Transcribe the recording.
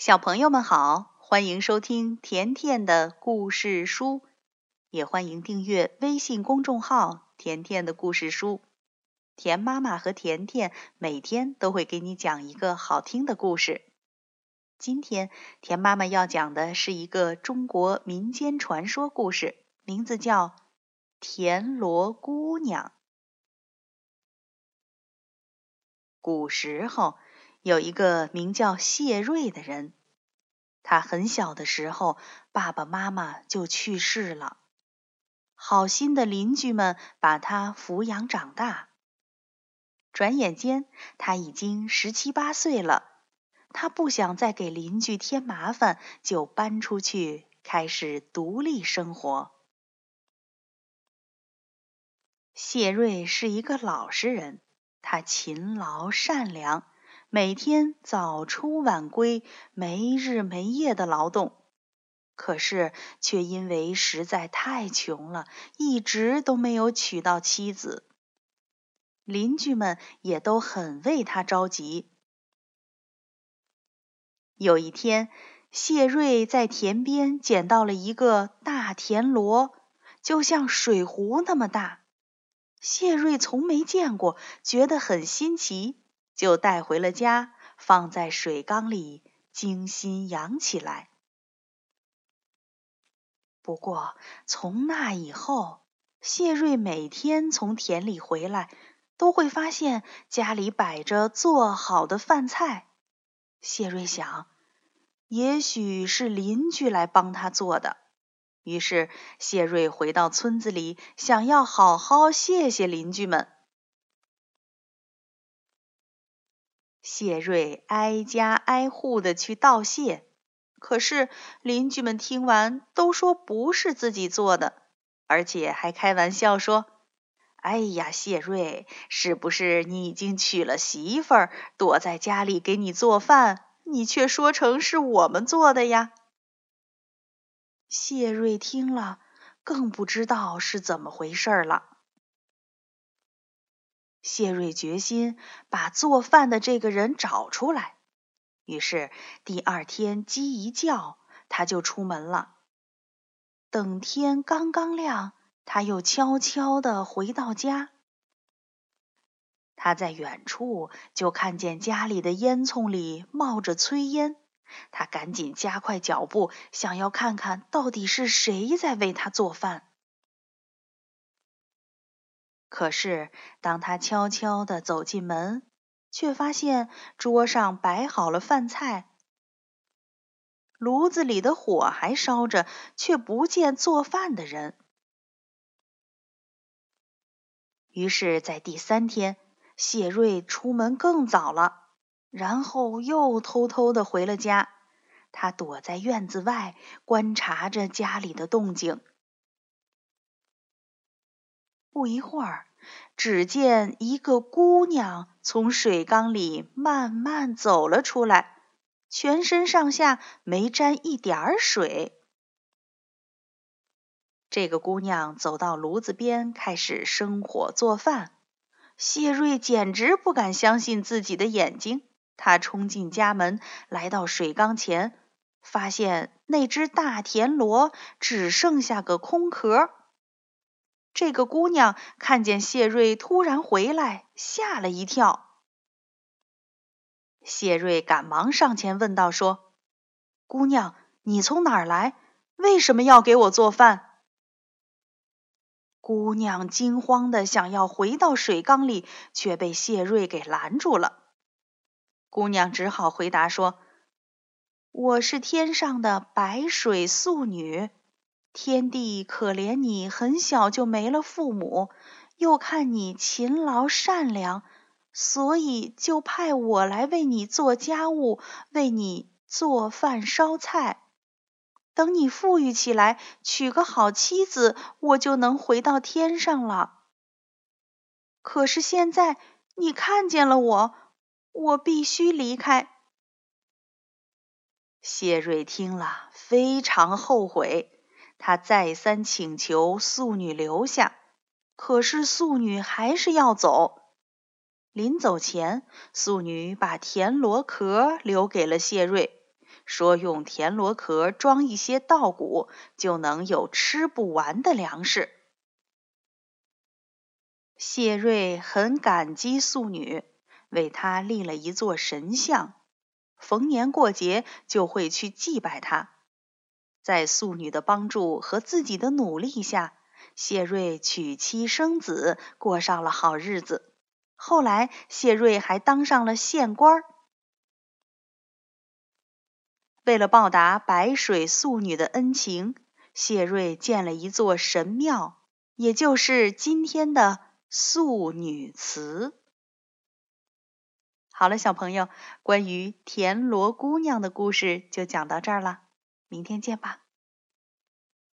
小朋友们好，欢迎收听甜甜的故事书，也欢迎订阅微信公众号“甜甜的故事书”。甜妈妈和甜甜每天都会给你讲一个好听的故事。今天甜妈妈要讲的是一个中国民间传说故事，名字叫《田螺姑娘》。古时候。有一个名叫谢瑞的人，他很小的时候，爸爸妈妈就去世了。好心的邻居们把他抚养长大。转眼间，他已经十七八岁了。他不想再给邻居添麻烦，就搬出去开始独立生活。谢瑞是一个老实人，他勤劳善良。每天早出晚归，没日没夜的劳动，可是却因为实在太穷了，一直都没有娶到妻子。邻居们也都很为他着急。有一天，谢瑞在田边捡到了一个大田螺，就像水壶那么大。谢瑞从没见过，觉得很新奇。就带回了家，放在水缸里精心养起来。不过从那以后，谢瑞每天从田里回来，都会发现家里摆着做好的饭菜。谢瑞想，也许是邻居来帮他做的。于是谢瑞回到村子里，想要好好谢谢邻居们。谢瑞挨家挨户的去道谢，可是邻居们听完都说不是自己做的，而且还开玩笑说：“哎呀，谢瑞，是不是你已经娶了媳妇儿，躲在家里给你做饭，你却说成是我们做的呀？”谢瑞听了，更不知道是怎么回事了。谢瑞决心把做饭的这个人找出来。于是第二天鸡一叫，他就出门了。等天刚刚亮，他又悄悄地回到家。他在远处就看见家里的烟囱里冒着炊烟，他赶紧加快脚步，想要看看到底是谁在为他做饭。可是，当他悄悄地走进门，却发现桌上摆好了饭菜，炉子里的火还烧着，却不见做饭的人。于是，在第三天，谢瑞出门更早了，然后又偷偷的回了家。他躲在院子外，观察着家里的动静。不一会儿，只见一个姑娘从水缸里慢慢走了出来，全身上下没沾一点儿水。这个姑娘走到炉子边，开始生火做饭。谢瑞简直不敢相信自己的眼睛，他冲进家门，来到水缸前，发现那只大田螺只剩下个空壳。这个姑娘看见谢瑞突然回来，吓了一跳。谢瑞赶忙上前问道：“说，姑娘，你从哪儿来？为什么要给我做饭？”姑娘惊慌的想要回到水缸里，却被谢瑞给拦住了。姑娘只好回答说：“我是天上的白水素女。”天帝可怜你很小就没了父母，又看你勤劳善良，所以就派我来为你做家务，为你做饭烧菜。等你富裕起来，娶个好妻子，我就能回到天上了。可是现在你看见了我，我必须离开。谢瑞听了，非常后悔。他再三请求素女留下，可是素女还是要走。临走前，素女把田螺壳留给了谢瑞，说用田螺壳装一些稻谷，就能有吃不完的粮食。谢瑞很感激素女，为她立了一座神像，逢年过节就会去祭拜她。在素女的帮助和自己的努力下，谢瑞娶妻生子，过上了好日子。后来，谢瑞还当上了县官。为了报答白水素女的恩情，谢瑞建了一座神庙，也就是今天的。素女祠。好了，小朋友，关于田螺姑娘的故事就讲到这儿了，明天见吧。